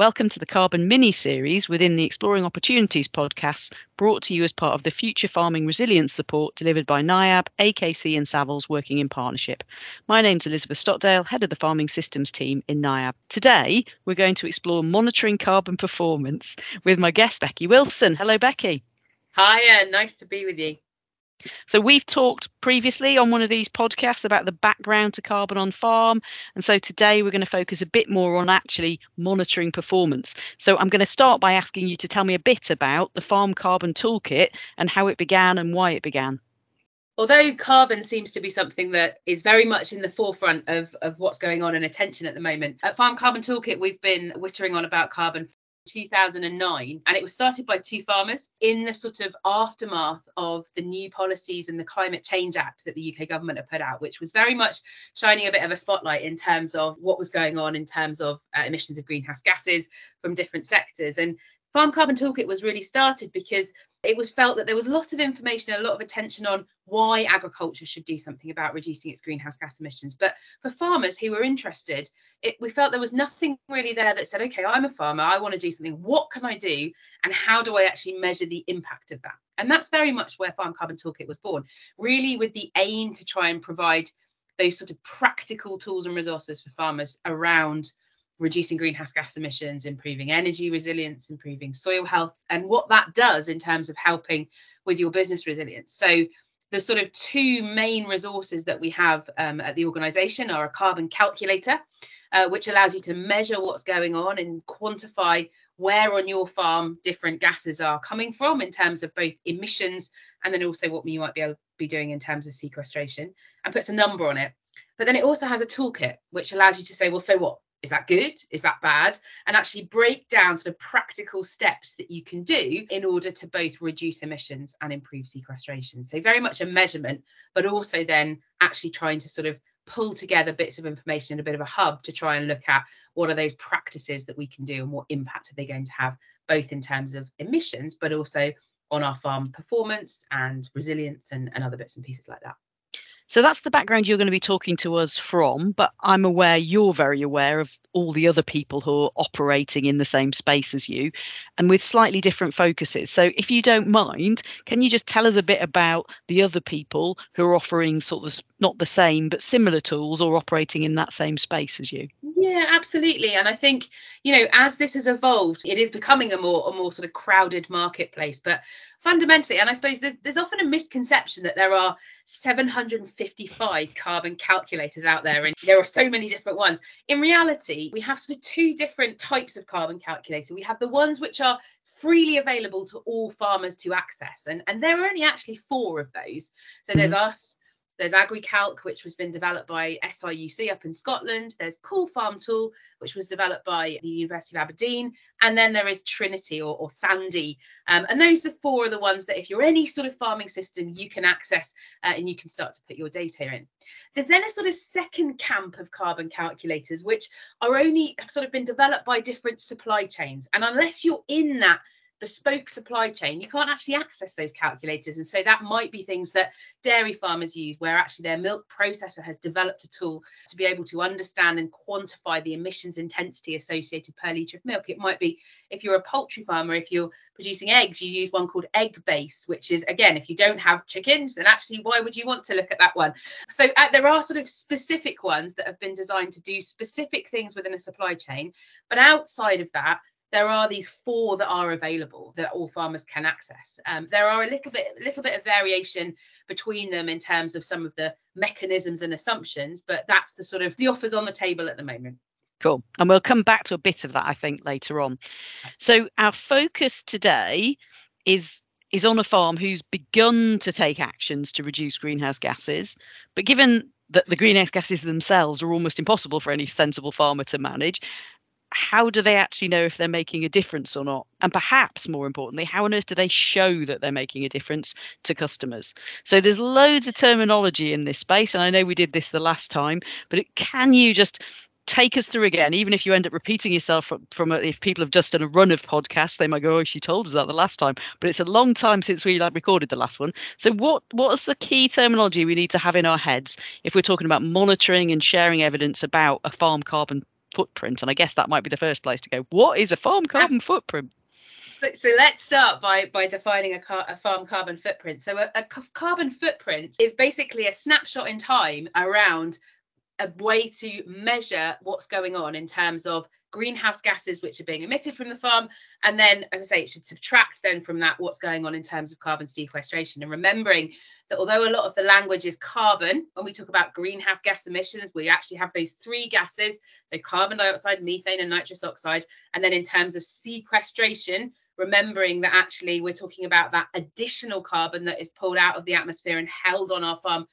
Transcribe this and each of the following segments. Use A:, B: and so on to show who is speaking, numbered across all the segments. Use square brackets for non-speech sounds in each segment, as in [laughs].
A: Welcome to the Carbon Mini series within the Exploring Opportunities podcast, brought to you as part of the Future Farming Resilience support delivered by NIAB, AKC, and Savills working in partnership. My name's Elizabeth Stockdale, head of the Farming Systems team in NIAB. Today, we're going to explore monitoring carbon performance with my guest, Becky Wilson. Hello, Becky.
B: Hi, uh, nice to be with you.
A: So we've talked previously on one of these podcasts about the background to carbon on farm. And so today we're going to focus a bit more on actually monitoring performance. So I'm going to start by asking you to tell me a bit about the Farm Carbon Toolkit and how it began and why it began.
B: Although carbon seems to be something that is very much in the forefront of, of what's going on and attention at the moment, at Farm Carbon Toolkit, we've been wittering on about carbon 2009 and it was started by two farmers in the sort of aftermath of the new policies and the climate change act that the UK government had put out which was very much shining a bit of a spotlight in terms of what was going on in terms of uh, emissions of greenhouse gases from different sectors. And Farm Carbon Toolkit was really started because it was felt that there was lots of information and a lot of attention on why agriculture should do something about reducing its greenhouse gas emissions. But for farmers who were interested, it, we felt there was nothing really there that said, okay, I'm a farmer, I want to do something. What can I do? And how do I actually measure the impact of that? And that's very much where Farm Carbon Toolkit was born, really with the aim to try and provide those sort of practical tools and resources for farmers around reducing greenhouse gas emissions, improving energy resilience, improving soil health, and what that does in terms of helping with your business resilience. So, the sort of two main resources that we have um, at the organisation are a carbon calculator, uh, which allows you to measure what's going on and quantify where on your farm different gases are coming from in terms of both emissions and then also what you might be able to be doing in terms of sequestration and puts a number on it. But then it also has a toolkit which allows you to say, well, so what? Is that good? Is that bad? And actually break down sort of practical steps that you can do in order to both reduce emissions and improve sequestration. So very much a measurement but also then actually trying to sort of pull together bits of information in a bit of a hub to try and look at what are those practices that we can do and what impact are they going to have both in terms of emissions but also on our farm performance and resilience and, and other bits and pieces like that
A: so that's the background you're going to be talking to us from, but I'm aware you're very aware of all the other people who are operating in the same space as you and with slightly different focuses. So if you don't mind, can you just tell us a bit about the other people who are offering sort of not the same but similar tools or operating in that same space as you?
B: Yeah, absolutely. And I think, you know, as this has evolved, it is becoming a more a more sort of crowded marketplace. But fundamentally, and I suppose there's, there's often a misconception that there are 755 carbon calculators out there and there are so many different ones. In reality, we have sort of two different types of carbon calculator. We have the ones which are freely available to all farmers to access, and, and there are only actually four of those. So there's mm-hmm. us, there's Agrecalc, which was been developed by SRUC up in Scotland. There's Cool Farm Tool, which was developed by the University of Aberdeen. And then there is Trinity or, or Sandy. Um, and those are four of the ones that if you're any sort of farming system, you can access uh, and you can start to put your data in. There's then a sort of second camp of carbon calculators, which are only have sort of been developed by different supply chains. And unless you're in that bespoke supply chain, you can't actually access those calculators. And so that might be things that dairy farmers use, where actually their milk processor has developed a tool to be able to understand and quantify the emissions intensity associated per litre of milk. It might be if you're a poultry farmer, if you're producing eggs, you use one called Eggbase, which is again, if you don't have chickens, then actually why would you want to look at that one? So uh, there are sort of specific ones that have been designed to do specific things within a supply chain. But outside of that, there are these four that are available that all farmers can access. Um, there are a little bit, little bit of variation between them in terms of some of the mechanisms and assumptions, but that's the sort of the offers on the table at the moment.
A: Cool. And we'll come back to a bit of that, I think, later on. So our focus today is is on a farm who's begun to take actions to reduce greenhouse gases, but given that the greenhouse gases themselves are almost impossible for any sensible farmer to manage, how do they actually know if they're making a difference or not? And perhaps more importantly, how on earth do they show that they're making a difference to customers? So there's loads of terminology in this space. And I know we did this the last time, but it, can you just take us through again, even if you end up repeating yourself from, from a, if people have just done a run of podcasts, they might go, "Oh, she told us that the last time," but it's a long time since we like recorded the last one. So, what what's the key terminology we need to have in our heads if we're talking about monitoring and sharing evidence about a farm carbon footprint. And I guess that might be the first place to go. What is a farm carbon footprint?
B: So, let's start by by defining a, car, a farm carbon footprint. So a, a carbon footprint is basically a snapshot in time around a way to measure what's going on in terms of greenhouse gases which are being emitted from the farm and then as i say it should subtract then from that what's going on in terms of carbon sequestration. And remembering that although a lot of the language is carbon when we talk about greenhouse gas emissions we actually have those three gases so carbon dioxide methane and nitrous oxide. And then in terms of sequestration remembering that actually we're talking about that additional carbon that is pulled out of the atmosphere and held on our farm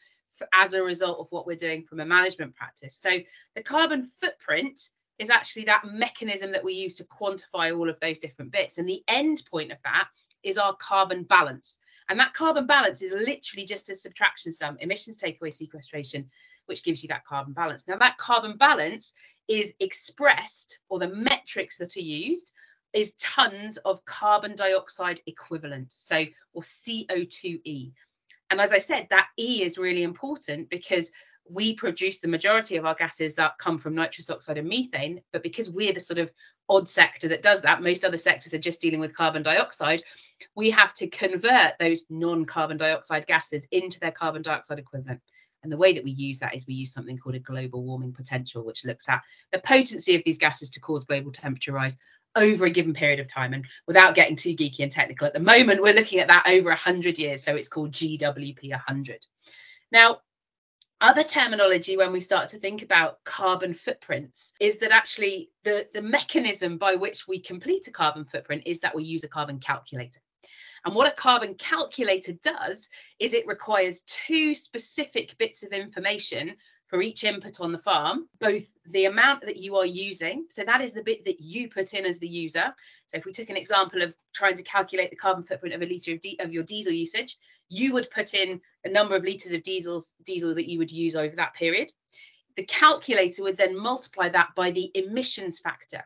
B: as a result of what we're doing from a management practice. So the carbon footprint is actually that mechanism that we use to quantify all of those different bits. And the end point of that is our carbon balance. And that carbon balance is literally just a subtraction sum, emissions takeaway sequestration, which gives you that carbon balance. Now, that carbon balance is expressed, or the metrics that are used, is tons of carbon dioxide equivalent, so or CO2e. And as I said, that E is really important because we produce the majority of our gases that come from nitrous oxide and methane. But because we're the sort of odd sector that does that, most other sectors are just dealing with carbon dioxide. We have to convert those non carbon dioxide gases into their carbon dioxide equivalent. And the way that we use that is we use something called a global warming potential, which looks at the potency of these gases to cause global temperature rise over a given period of time. And without getting too geeky and technical, at the moment we're looking at that over 100 years. So it's called GWP 100. Now, other terminology when we start to think about carbon footprints is that actually the, the mechanism by which we complete a carbon footprint is that we use a carbon calculator. And what a carbon calculator does is it requires two specific bits of information for each input on the farm, both the amount that you are using, so that is the bit that you put in as the user. So if we took an example of trying to calculate the carbon footprint of a litre of, of your diesel usage, you would put in the number of litres of diesels, diesel that you would use over that period. The calculator would then multiply that by the emissions factor.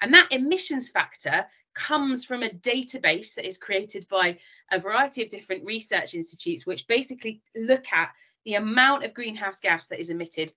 B: And that emissions factor comes from a database that is created by a variety of different research institutes, which basically look at the amount of greenhouse gas that is emitted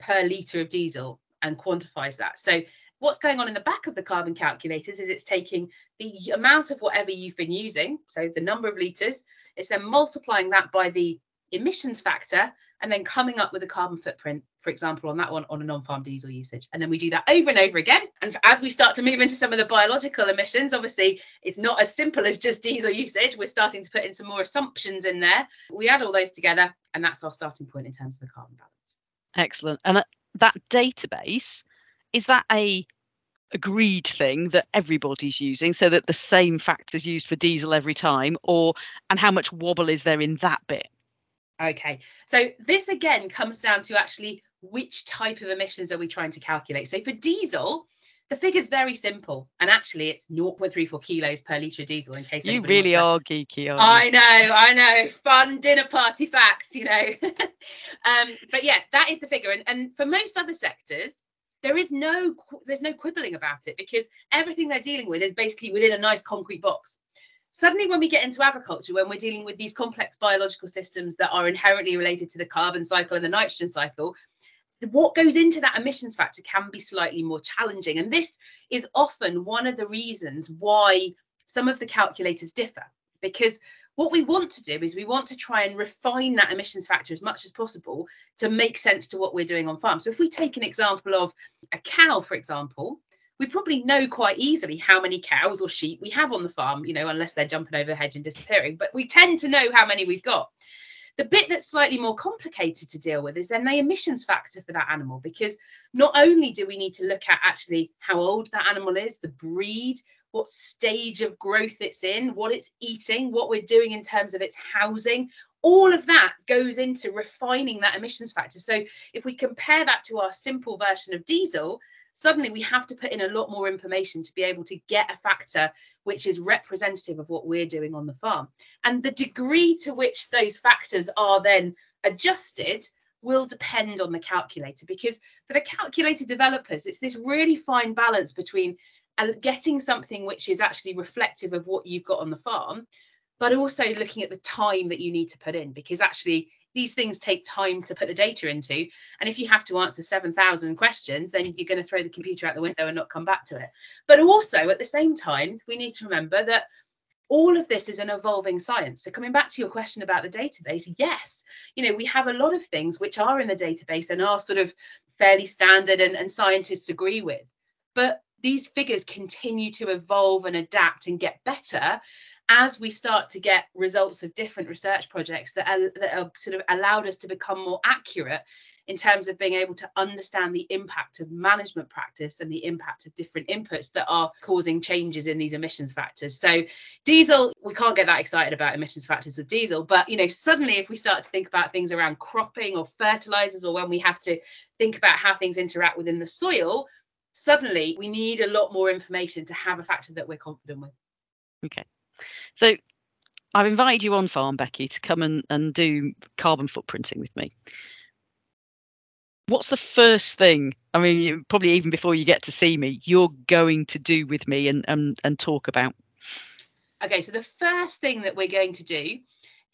B: per litre of diesel and quantifies that. So what's going on in the back of the carbon calculators is it's taking the amount of whatever you've been using, so the number of litres, it's then multiplying that by the emissions factor and then coming up with a carbon footprint, for example, on that one on a non-farm diesel usage. And then we do that over and over again. And as we start to move into some of the biological emissions, obviously it's not as simple as just diesel usage. We're starting to put in some more assumptions in there. We add all those together, and that's our starting point in terms of a carbon balance.
A: Excellent. And uh, that database, is that a agreed thing that everybody's using so that the same factors used for diesel every time or and how much wobble is there in that bit
B: Okay, so this again comes down to actually which type of emissions are we trying to calculate. So for diesel, the figure's very simple, and actually it's 0.34 kilos per litre of diesel. In case
A: you really are geeky, are
B: I know, I know, fun dinner party facts, you know. [laughs] um, but yeah, that is the figure, and, and for most other sectors, there is no there's no quibbling about it because everything they're dealing with is basically within a nice concrete box suddenly when we get into agriculture when we're dealing with these complex biological systems that are inherently related to the carbon cycle and the nitrogen cycle what goes into that emissions factor can be slightly more challenging. And this is often one of the reasons why some of the calculators differ. Because what we want to do is we want to try and refine that emissions factor as much as possible to make sense to what we're doing on farm. So if we take an example of a cow for example we probably know quite easily how many cows or sheep we have on the farm, you know, unless they're jumping over the hedge and disappearing, but we tend to know how many we've got. The bit that's slightly more complicated to deal with is then the emissions factor for that animal, because not only do we need to look at actually how old that animal is, the breed, what stage of growth it's in, what it's eating, what we're doing in terms of its housing, all of that goes into refining that emissions factor. So if we compare that to our simple version of diesel, suddenly we have to put in a lot more information to be able to get a factor which is representative of what we're doing on the farm. And the degree to which those factors are then adjusted will depend on the calculator because for the calculator developers, it's this really fine balance between uh, getting something which is actually reflective of what you've got on the farm, but also looking at the time that you need to put in because actually these things take time to put the data into. And if you have to answer 7,000 questions, then you're going to throw the computer out the window and not come back to it. But also at the same time, we need to remember that all of this is an evolving science. So coming back to your question about the database, yes, you know, we have a lot of things which are in the database and are sort of fairly standard and, and scientists agree with. But these figures continue to evolve and adapt and get better as we start to get results of different research projects that are, that are sort of allowed us to become more accurate in terms of being able to understand the impact of management practice and the impact of different inputs that are causing changes in these emissions factors. So diesel, we can't get that excited about emissions factors with diesel, but you know, suddenly if we start to think about things around cropping or fertilizers or when we have to think about how things interact within the soil, suddenly we need a lot more information to have a factor that we're confident with.
A: Okay. So I've invited you on farm, Becky, to come and, and do carbon footprinting with me. What's the first thing? I mean, you, probably even before you get to see me, you're going to do with me and, and and talk about.
B: Okay, so the first thing that we're going to do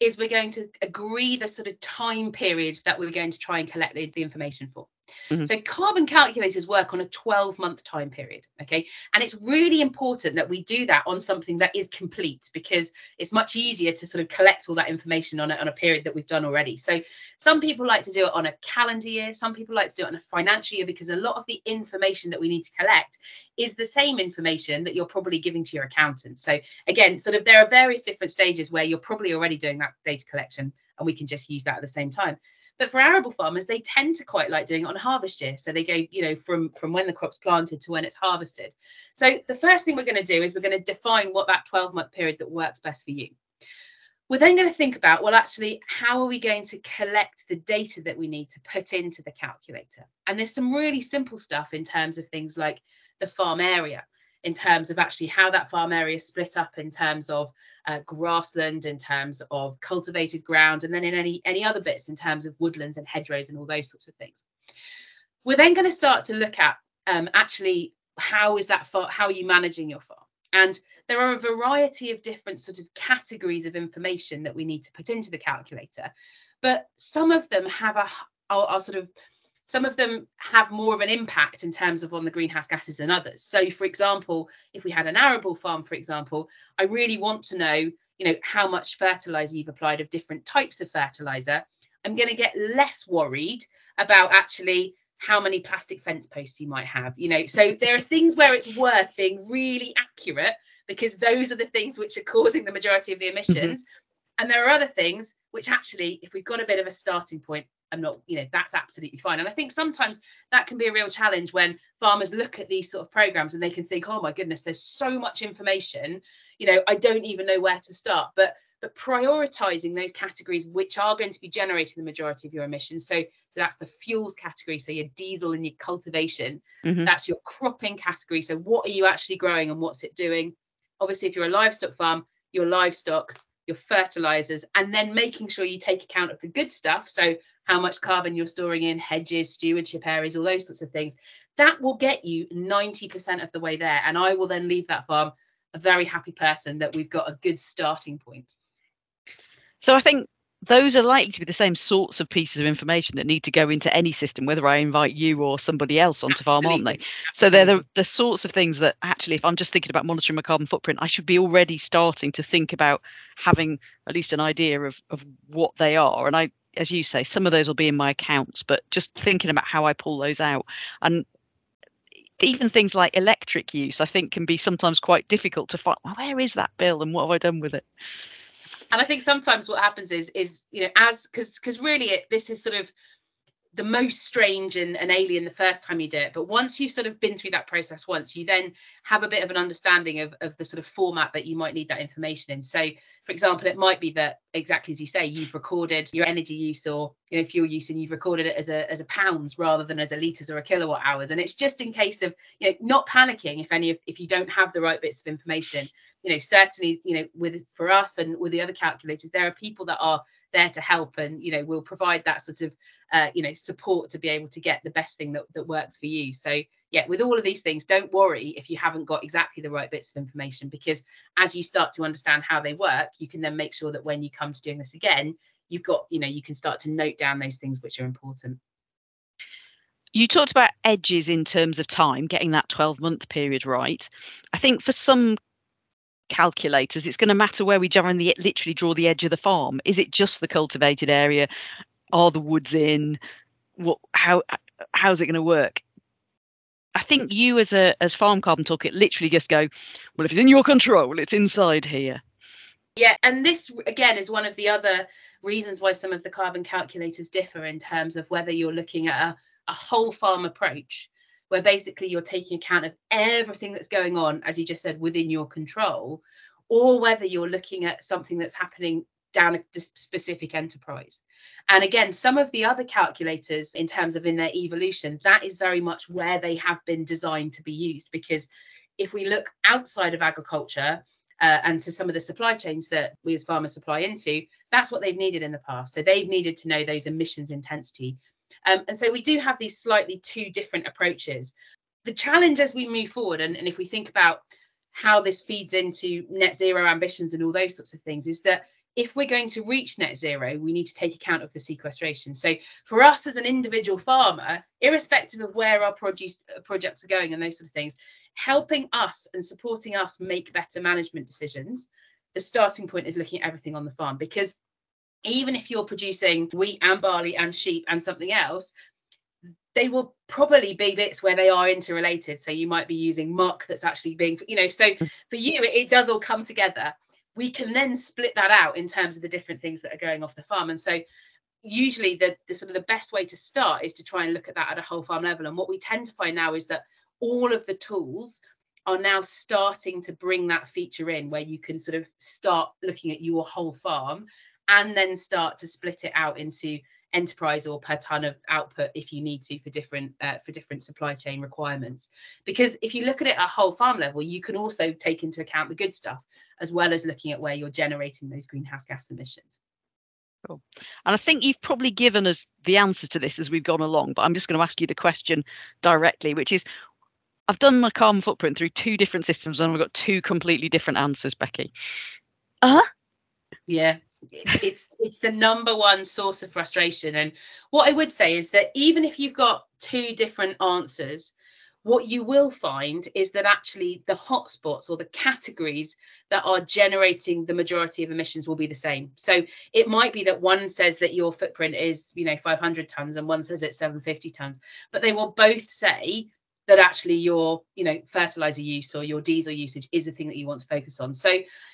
B: is we're going to agree the sort of time period that we're going to try and collect the, the information for. Mm-hmm. So carbon calculators work on a 12 month time period. Okay. And it's really important that we do that on something that is complete because it's much easier to sort of collect all that information on a, on a period that we've done already. So some people like to do it on a calendar year. Some people like to do it on a financial year because a lot of the information that we need to collect is the same information that you're probably giving to your accountant. So again, sort of there are various different stages where you're probably already doing that data collection and we can just use that at the same time. But for arable farmers, they tend to quite like doing it on harvest year. So they go, you know, from, from when the crop's planted to when it's harvested. So the first thing we're going to do is we're going to define what that 12 month period that works best for you. We're then going to think about, well, actually, how are we going to collect the data that we need to put into the calculator? And there's some really simple stuff in terms of things like the farm area in terms of actually how that farm area is split up in terms of uh, grassland, in terms of cultivated ground, and then in any any other bits in terms of woodlands and hedgerows and all those sorts of things. We're then going to start to look at um, actually how is that far, how are you managing your farm? And there are a variety of different sort of categories of information that we need to put into the calculator, but some of them have a are, are sort of some of them have more of an impact in terms of on the greenhouse gases than others. So, for example, if we had an arable farm, for example, I really want to know, you know, how much fertilizer you've applied of different types of fertilizer. I'm going to get less worried about actually how many plastic fence posts you might have. You know, so there are things where it's worth being really accurate because those are the things which are causing the majority of the emissions. Mm-hmm. And there are other things which actually, if we've got a bit of a starting point, I'm not, you know, that's absolutely fine. And I think sometimes that can be a real challenge when farmers look at these sort of programs and they can think, oh my goodness, there's so much information, you know, I don't even know where to start. But but prioritizing those categories which are going to be generating the majority of your emissions. So, so that's the fuels category, so your diesel and your cultivation. Mm-hmm. That's your cropping category. So what are you actually growing and what's it doing? Obviously, if you're a livestock farm, your livestock your fertilizers, and then making sure you take account of the good stuff. So, how much carbon you're storing in hedges, stewardship areas, all those sorts of things. That will get you 90% of the way there. And I will then leave that farm a very happy person that we've got a good starting point.
A: So, I think those are likely to be the same sorts of pieces of information that need to go into any system, whether I invite you or somebody else onto Absolutely. farm, aren't they? So they're the, the sorts of things that actually, if I'm just thinking about monitoring my carbon footprint, I should be already starting to think about having at least an idea of, of what they are. And I, as you say, some of those will be in my accounts, but just thinking about how I pull those out. And even things like electric use, I think, can be sometimes quite difficult to find. Well, where is that bill and what have I done with it?
B: and I think sometimes what happens is is you know as because because really it, this is sort of the most strange and, and, alien the first time you do it. But once you've sort of been through that process once you then have a bit of an understanding of, of the sort of format that you might need that information in. So for example it might be that exactly as you say you've recorded your energy use or you know fuel use and you've recorded it as a as a pounds rather than as a liters or a kilowatt hours. And it's just in case of you know not panicking if any of if you don't have the right bits of information. You know certainly you know with for us and with the other calculators there are people that are there to help and you know we'll provide that sort of uh, you know support to be able to get the best thing that, that works for you. So yeah with all of these things don't worry if you haven't got exactly the right bits of information because as you start to understand how they work you can then make sure that when you come to doing this again you've got you know you can start to note down those things which are important.
A: You talked about edges in terms of time getting that 12 month period right. I think for some calculators. It's going to matter where we generally literally draw the edge of the farm. Is it just the cultivated area? Are the woods in? What how how's it going to work? I think you as a as farm carbon toolkit literally just go, well, if it's in your control, it's inside here.
B: Yeah, and this again is one of the other reasons why some of the carbon calculators differ in terms of whether you're looking at a, a whole farm approach, where basically you're taking account of everything that's going on, as you just said, within your control, or whether you're looking at something that's happening down a specific enterprise. And again, some of the other calculators, in terms of in their evolution, that is very much where they have been designed to be used. Because if we look outside of agriculture, uh, and to some of the supply chains that we as farmers supply into, that's what they've needed in the past. So they've needed to know those emissions intensity. Um, and so we do have these slightly two different approaches. The challenge as we move forward, and, and if we think about how this feeds into net zero ambitions and all those sorts of things, is that if we're going to reach net zero, we need to take account of the sequestration. So for us as an individual farmer, irrespective of where our produce uh, projects are going and those sort of things, helping us and supporting us make better management decisions, the starting point is looking at everything on the farm because even if you're producing wheat and barley and sheep and something else, they will probably be bits where they are interrelated. So you might be using muck that's actually being, you know, so for you, it, it does all come together we can then split that out in terms of the different things that are going off the farm. And so usually the, the sort of the best way to start is to try and look at that at a whole farm level. And what we tend to find now is that all of the tools are now starting to bring that feature in where you can sort of start looking at your whole farm and then start to split it out into enterprise or per ton of output if you need to for different uh, for different supply chain requirements because if you look at it at a whole farm level you can also take into account the good stuff as well as looking at where you're generating those greenhouse gas emissions
A: Cool. And I think you've probably given us the answer to this as we've gone along, but I'm just going to ask you the question directly, which is I've done my carbon footprint through two different systems and I've got two completely different answers, Becky. Uh huh.
B: Yeah, it's it's the number one source of frustration and what i would say is that even if you've got two different answers what you will find is that actually the hotspots or the categories that are generating the majority of emissions will be the same. So it might be that one says that your footprint is, you know, 500 tons and one says it's 750 tons, but they will both say that actually your you know fertilizer use or your diesel usage is the thing that you want to focus on. So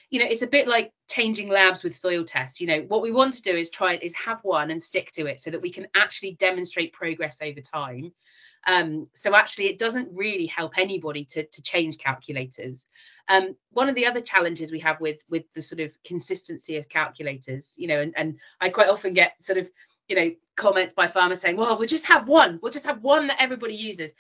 B: you know it's a bit like changing labs with soil tests. You know what we want to do is try is have one and stick to it so that we can actually demonstrate progress over time. Um, so actually it doesn't really help anybody to, to change calculators. Um, one of the other challenges we have with with the sort of consistency of calculators you know and, and i quite often get sort of you know comments by farmers saying well we'll just have one. We'll just have one that everybody uses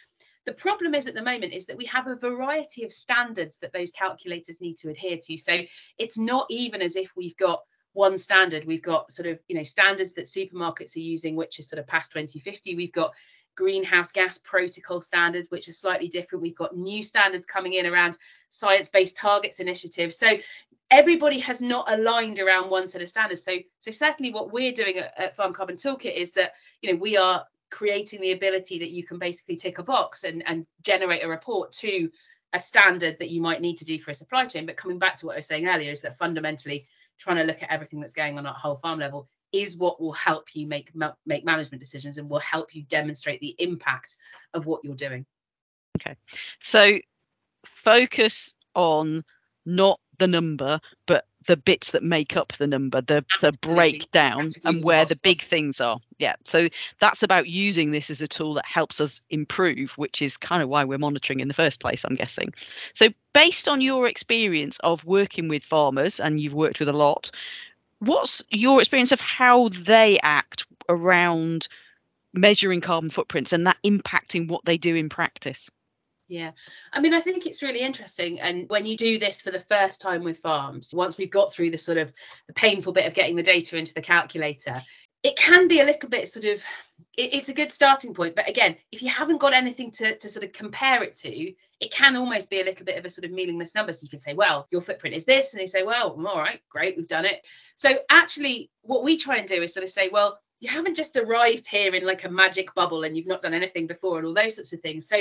B: the problem is at the moment is that we have a variety of standards that those calculators need to adhere to. So it's not even as if we've got one standard. We've got sort of, you know, standards that supermarkets are using, which is sort of PAS 2050. We've got greenhouse gas protocol standards, which are slightly different. We've got new standards coming in around science-based targets initiatives. So everybody has not aligned around one set of standards. So, so certainly what we're doing at, at Farm Carbon Toolkit is that, you know, we are creating the ability that you can basically tick a box and, and generate a report to a standard that you might need to do for a supply chain. But coming back to what I was saying earlier, is that fundamentally trying to look at everything that's going on at whole farm level is what will help you make make management decisions and will help you demonstrate the impact of what you're doing.
A: Okay, so focus on not the number, but the bits that make up the number, the the breakdown and where the big things are. Yeah. So that's about using this as a tool that helps us improve, which is kind of why we're monitoring in the first place, I'm guessing. So based on your experience of working with farmers, and you've worked with a lot, what's your experience of how they act around measuring carbon footprints and that impacting what they do in practice?
B: Yeah, I mean, I think it's really interesting. And when you do this for the first time with farms, once we've got through the sort of the painful bit of getting the data into the calculator, it can be a little bit sort of it's a good starting point. But again if you haven't got anything to, to sort of compare it to it can almost be a little bit of a sort of meaningless number. So you can say well your footprint is this and they say well mm, all right great we've done it. So actually what we try and do is sort of say well you haven't just arrived here in like a magic bubble and you've not done anything before and all those sorts of things. So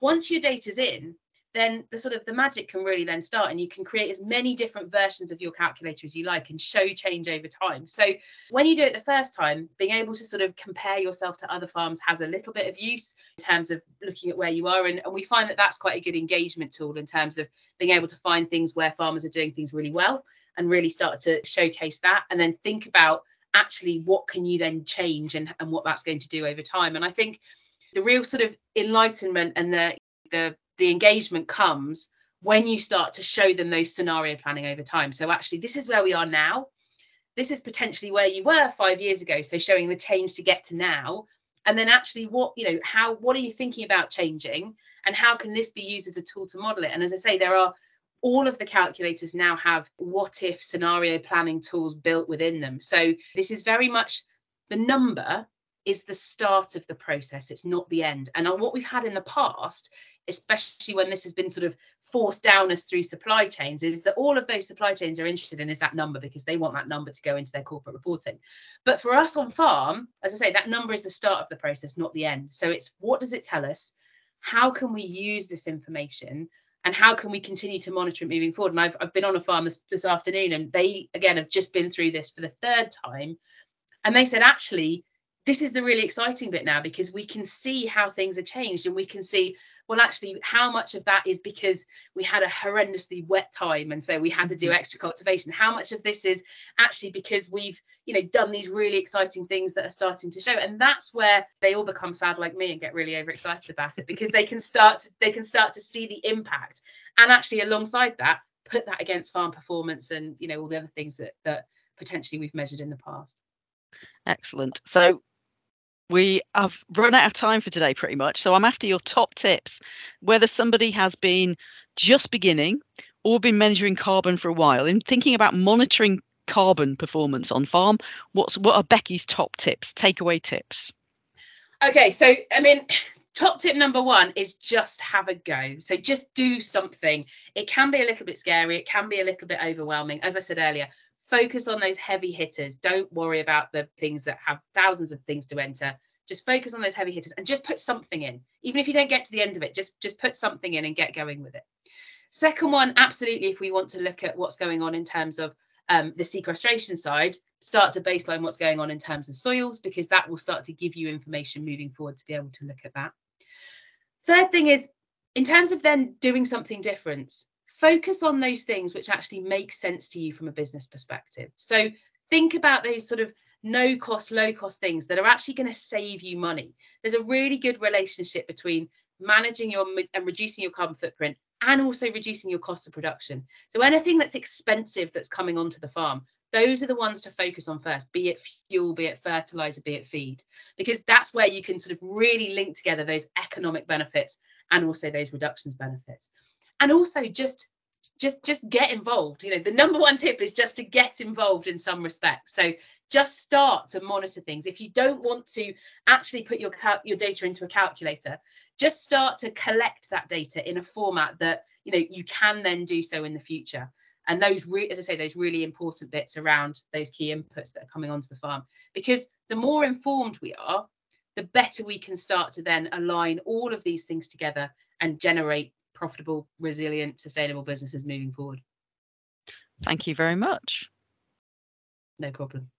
B: once your data's in then the sort of the magic can really then start and you can create as many different versions of your calculator as you like and show change over time. So when you do it the first time being able to sort of compare yourself to other farms has a little bit of use in terms of looking at where you are. And, and we find that that's quite a good engagement tool in terms of being able to find things where farmers are doing things really well and really start to showcase that and then think about actually what can you then change and, and what that's going to do over time. And i think the real sort of enlightenment and the the the engagement comes when you start to show them those scenario planning over time. So actually, this is where we are now. This is potentially where you were five years ago. So showing the change to get to now. And then actually what, you know, how what are you thinking about changing and how can this be used as a tool to model it? And as I say, there are all of the calculators now have what if scenario planning tools built within them. So this is very much the number is the start of the process. It's not the end. And what we've had in the past especially when this has been sort of forced down us through supply chains is that all of those supply chains are interested in is that number because they want that number to go into their corporate reporting. But for us on farm as i say that number is the start of the process not the end. So it's what does it tell us? How can we use this information? And how can we continue to monitor it moving forward? And i've, I've been on a farm this, this afternoon and they again have just been through this for the third time. And they said actually this is the really exciting bit now because we can see how things are changed and we can see well actually how much of that is because we had a horrendously wet time and so we had to do mm-hmm. extra cultivation. How much of this is actually because we've you know done these really exciting things that are starting to show? And that's where they all become sad like me and get really overexcited about it because they can start to, they can start to see the impact and actually alongside that put that against farm performance and you know all the other things that that potentially we've measured in the past.
A: Excellent. So we have run out of time for today pretty much so i'm after your top tips whether somebody has been just beginning or been measuring carbon for a while. In thinking about monitoring carbon performance on farm what's what are becky's top tips takeaway tips?
B: Okay so i mean top tip number one is just have a go. So just do something. It can be a little bit scary. It can be a little bit overwhelming. As i said earlier focus on those heavy hitters. Don't worry about the things that have thousands of things to enter. Just focus on those heavy hitters and just put something in. Even if you don't get to the end of it, just just put something in and get going with it. Second one, absolutely, if we want to look at what's going on in terms of um, the sequestration side, start to baseline what's going on in terms of soils, because that will start to give you information moving forward to be able to look at that. Third thing is, in terms of then doing something different, focus on those things which actually make sense to you from a business perspective. So think about those sort of no cost, low cost things that are actually going to save you money. There's a really good relationship between managing your and reducing your carbon footprint and also reducing your cost of production. So anything that's expensive that's coming onto the farm, those are the ones to focus on first, be it fuel, be it fertilizer, be it feed, because that's where you can sort of really link together those economic benefits and also those reductions benefits and also just just just get involved. You know the number one tip is just to get involved in some respect. So just start to monitor things. If you don't want to actually put your your data into a calculator just start to collect that data in a format that you know you can then do so in the future. And those re- as i say those really important bits around those key inputs that are coming onto the farm. Because the more informed we are the better we can start to then align all of these things together and generate profitable, resilient, sustainable businesses moving forward.
A: Thank you very much.
B: No problem.